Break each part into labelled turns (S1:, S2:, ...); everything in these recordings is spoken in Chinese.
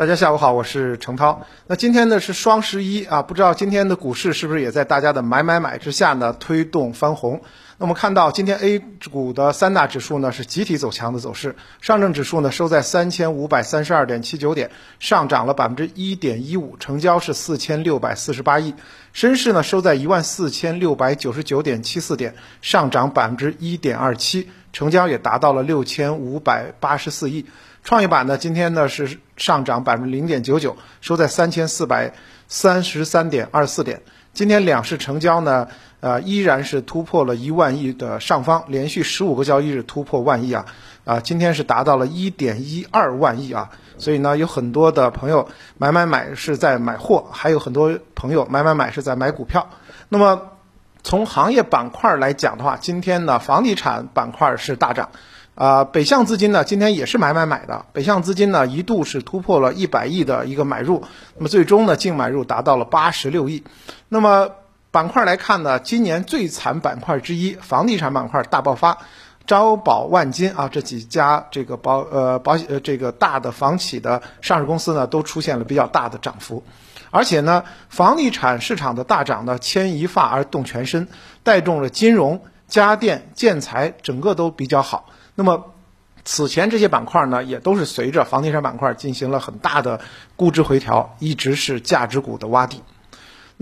S1: 大家下午好，我是程涛。那今天呢是双十一啊，不知道今天的股市是不是也在大家的买买买之下呢推动翻红？那我们看到今天 A 股的三大指数呢是集体走强的走势，上证指数呢收在三千五百三十二点七九点，上涨了百分之一点一五，成交是四千六百四十八亿；深市呢收在一万四千六百九十九点七四点，上涨百分之一点二七，成交也达到了六千五百八十四亿。创业板呢，今天呢是上涨百分之零点九九，收在三千四百三十三点二四点。今天两市成交呢，呃，依然是突破了一万亿的上方，连续十五个交易日突破万亿啊，啊，今天是达到了一点一二万亿啊。所以呢，有很多的朋友买买买是在买货，还有很多朋友买买买是在买股票。那么从行业板块来讲的话，今天呢，房地产板块是大涨。啊，北向资金呢，今天也是买买买的。北向资金呢，一度是突破了一百亿的一个买入，那么最终呢，净买入达到了八十六亿。那么板块来看呢，今年最惨板块之一，房地产板块大爆发，招保万金啊这几家这个保呃保险呃这个大的房企的上市公司呢，都出现了比较大的涨幅。而且呢，房地产市场的大涨呢，牵一发而动全身，带动了金融、家电、建材整个都比较好。那么，此前这些板块呢，也都是随着房地产板块进行了很大的估值回调，一直是价值股的洼地。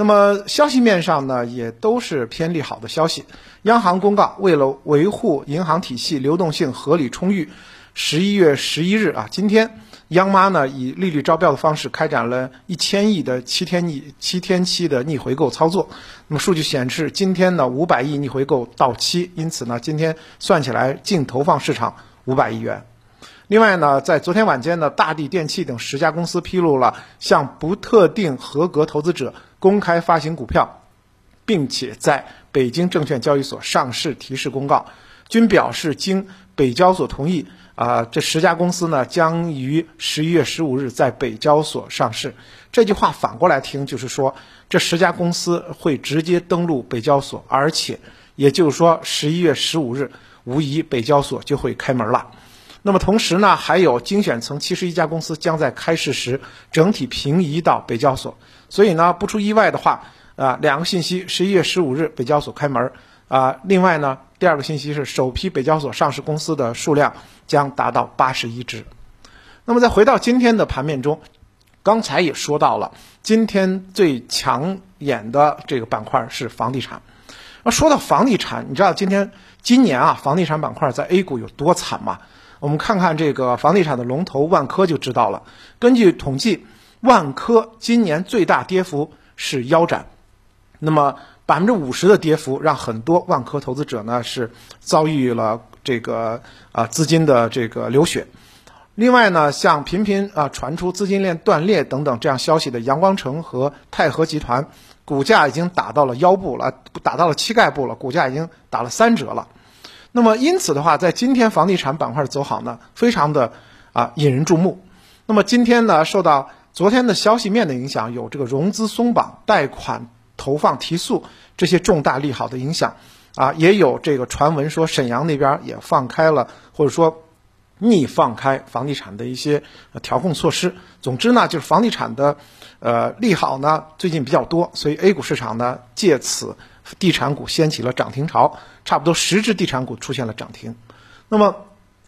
S1: 那么消息面上呢，也都是偏利好的消息。央行公告，为了维护银行体系流动性合理充裕，十一月十一日啊，今天央妈呢以利率招标的方式开展了一千亿的七天逆七天期的逆回购操作。那么数据显示，今天呢五百亿逆回购到期，因此呢今天算起来净投放市场五百亿元。另外呢，在昨天晚间呢，大地电器等十家公司披露了向不特定合格投资者公开发行股票，并且在北京证券交易所上市提示公告，均表示经北交所同意。啊，这十家公司呢，将于十一月十五日在北交所上市。这句话反过来听，就是说这十家公司会直接登陆北交所，而且也就是说十一月十五日，无疑北交所就会开门了。那么同时呢，还有精选层七十一家公司将在开市时整体平移到北交所。所以呢，不出意外的话，啊，两个信息：十一月十五日北交所开门。啊，另外呢，第二个信息是首批北交所上市公司的数量将达到八十一只。那么再回到今天的盘面中，刚才也说到了，今天最抢眼的这个板块是房地产。那说到房地产，你知道今天今年啊，房地产板块在 A 股有多惨吗？我们看看这个房地产的龙头万科就知道了。根据统计，万科今年最大跌幅是腰斩。那么百分之五十的跌幅，让很多万科投资者呢是遭遇了这个啊资金的这个流血。另外呢，像频频啊传出资金链断裂等等这样消息的阳光城和泰禾集团，股价已经打到了腰部了，打到了膝盖部了，股价已经打了三折了。那么因此的话，在今天房地产板块走好呢，非常的啊引人注目。那么今天呢，受到昨天的消息面的影响，有这个融资松绑、贷款。投放提速这些重大利好的影响，啊，也有这个传闻说沈阳那边也放开了，或者说逆放开房地产的一些调控措施。总之呢，就是房地产的呃利好呢最近比较多，所以 A 股市场呢借此地产股掀起了涨停潮，差不多十只地产股出现了涨停。那么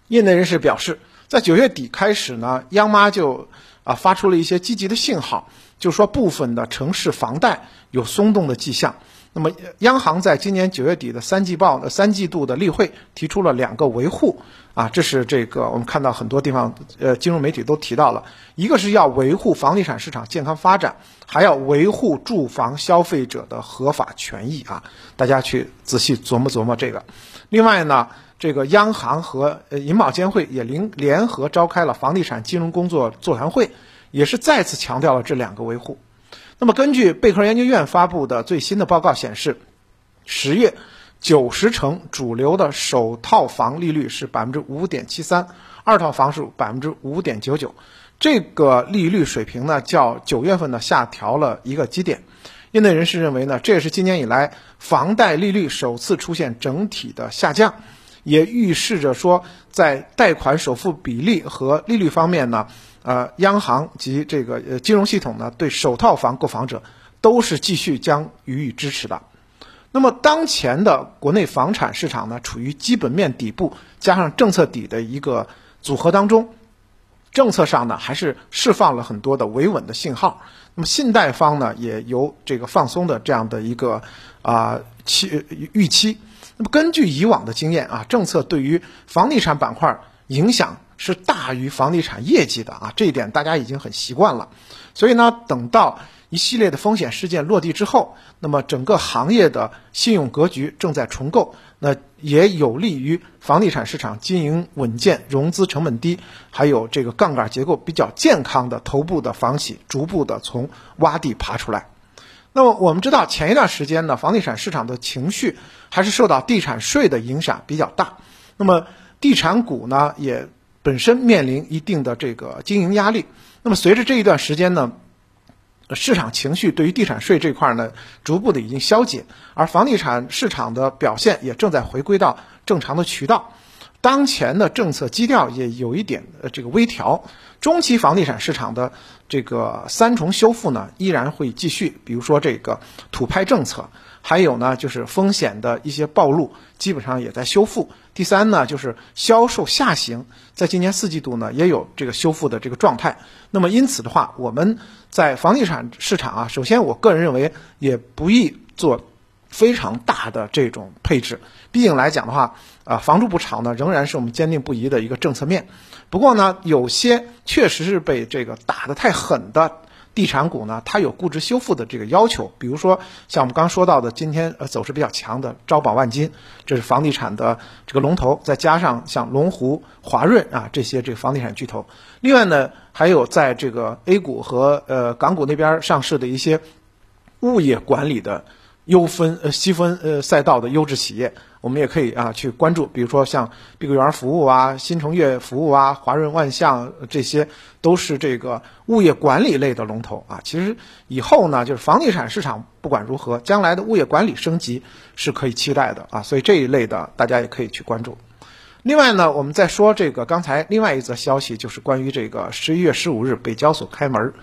S1: 业内人士表示，在九月底开始呢，央妈就啊发出了一些积极的信号。就说部分的城市房贷有松动的迹象。那么，央行在今年九月底的三季报三季度的例会提出了两个维护啊，这是这个我们看到很多地方呃金融媒体都提到了，一个是要维护房地产市场健康发展，还要维护住房消费者的合法权益啊。大家去仔细琢磨琢磨这个。另外呢，这个央行和银保监会也联联合召开了房地产金融工作座谈会。也是再次强调了这两个维护。那么，根据贝壳研究院发布的最新的报告显示，十月九十城主流的首套房利率是百分之五点七三，二套房是百分之五点九九。这个利率水平呢，较九月份呢下调了一个基点。业内人士认为呢，这也是今年以来房贷利率首次出现整体的下降，也预示着说，在贷款首付比例和利率方面呢。呃，央行及这个呃金融系统呢，对首套房购房者都是继续将予以支持的。那么，当前的国内房产市场呢，处于基本面底部加上政策底的一个组合当中。政策上呢，还是释放了很多的维稳的信号。那么信贷方呢，也由这个放松的这样的一个啊期预期。那么根据以往的经验啊，政策对于房地产板块影响是大于房地产业绩的啊，这一点大家已经很习惯了。所以呢，等到一系列的风险事件落地之后，那么整个行业的信用格局正在重构。那也有利于房地产市场经营稳健、融资成本低，还有这个杠杆结构比较健康的头部的房企，逐步的从洼地爬出来。那么我们知道，前一段时间呢，房地产市场的情绪还是受到地产税的影响比较大。那么地产股呢，也本身面临一定的这个经营压力。那么随着这一段时间呢，市场情绪对于地产税这块呢，逐步的已经消解，而房地产市场的表现也正在回归到正常的渠道。当前的政策基调也有一点呃这个微调，中期房地产市场的这个三重修复呢依然会继续，比如说这个土拍政策，还有呢就是风险的一些暴露，基本上也在修复。第三呢就是销售下行，在今年四季度呢也有这个修复的这个状态。那么因此的话，我们在房地产市场啊，首先我个人认为也不宜做。非常大的这种配置，毕竟来讲的话，啊，房住不炒呢，仍然是我们坚定不移的一个政策面。不过呢，有些确实是被这个打得太狠的地产股呢，它有估值修复的这个要求。比如说像我们刚说到的，今天呃走势比较强的招宝万金，这是房地产的这个龙头，再加上像龙湖、华润啊这些这个房地产巨头。另外呢，还有在这个 A 股和呃港股那边上市的一些物业管理的。优分呃细分呃赛道的优质企业，我们也可以啊去关注，比如说像碧桂园服务啊、新城悦服务啊、华润万象，这些都是这个物业管理类的龙头啊。其实以后呢，就是房地产市场不管如何，将来的物业管理升级是可以期待的啊。所以这一类的大家也可以去关注。另外呢，我们再说这个刚才另外一则消息，就是关于这个十一月十五日北交所开门，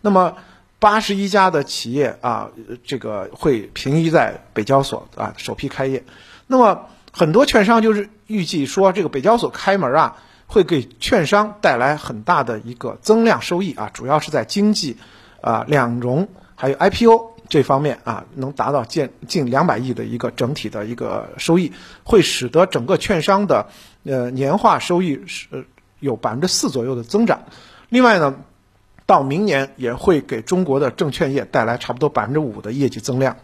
S1: 那么。八十一家的企业啊，这个会平移在北交所啊，首批开业。那么很多券商就是预计说，这个北交所开门啊，会给券商带来很大的一个增量收益啊，主要是在经济啊两融还有 IPO 这方面啊，能达到近近两百亿的一个整体的一个收益，会使得整个券商的呃年化收益是有百分之四左右的增长。另外呢。到明年也会给中国的证券业带来差不多百分之五的业绩增量。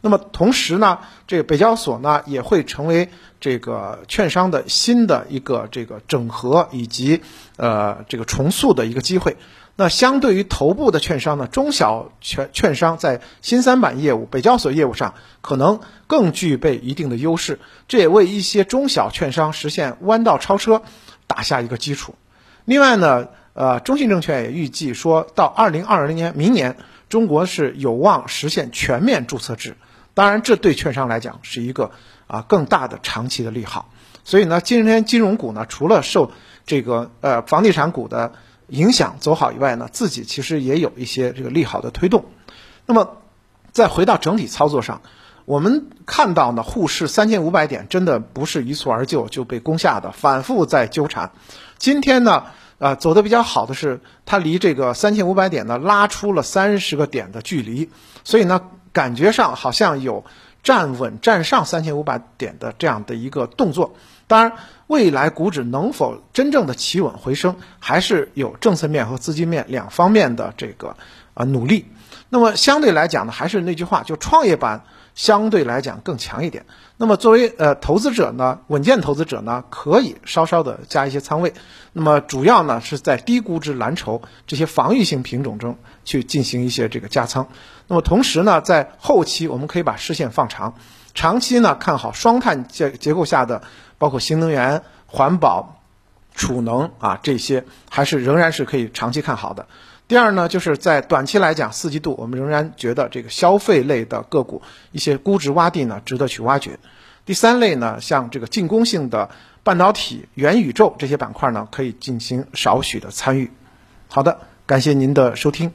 S1: 那么同时呢，这个北交所呢也会成为这个券商的新的一个这个整合以及呃这个重塑的一个机会。那相对于头部的券商呢，中小券券商在新三板业务、北交所业务上可能更具备一定的优势，这也为一些中小券商实现弯道超车打下一个基础。另外呢。呃，中信证券也预计说到二零二零年，明年中国是有望实现全面注册制。当然，这对券商来讲是一个啊更大的长期的利好。所以呢，今天金融股呢，除了受这个呃房地产股的影响走好以外呢，自己其实也有一些这个利好的推动。那么，再回到整体操作上，我们看到呢，沪市三千五百点真的不是一蹴而就就被攻下的，反复在纠缠。今天呢？啊，走的比较好的是，它离这个三千五百点呢拉出了三十个点的距离，所以呢，感觉上好像有站稳站上三千五百点的这样的一个动作。当然，未来股指能否真正的企稳回升，还是有政策面和资金面两方面的这个啊努力。那么相对来讲呢，还是那句话，就创业板。相对来讲更强一点。那么作为呃投资者呢，稳健投资者呢，可以稍稍的加一些仓位。那么主要呢是在低估值蓝筹这些防御性品种中去进行一些这个加仓。那么同时呢，在后期我们可以把视线放长，长期呢看好双碳结结构下的包括新能源、环保、储能啊这些，还是仍然是可以长期看好的。第二呢，就是在短期来讲，四季度我们仍然觉得这个消费类的个股一些估值洼地呢，值得去挖掘。第三类呢，像这个进攻性的半导体、元宇宙这些板块呢，可以进行少许的参与。好的，感谢您的收听。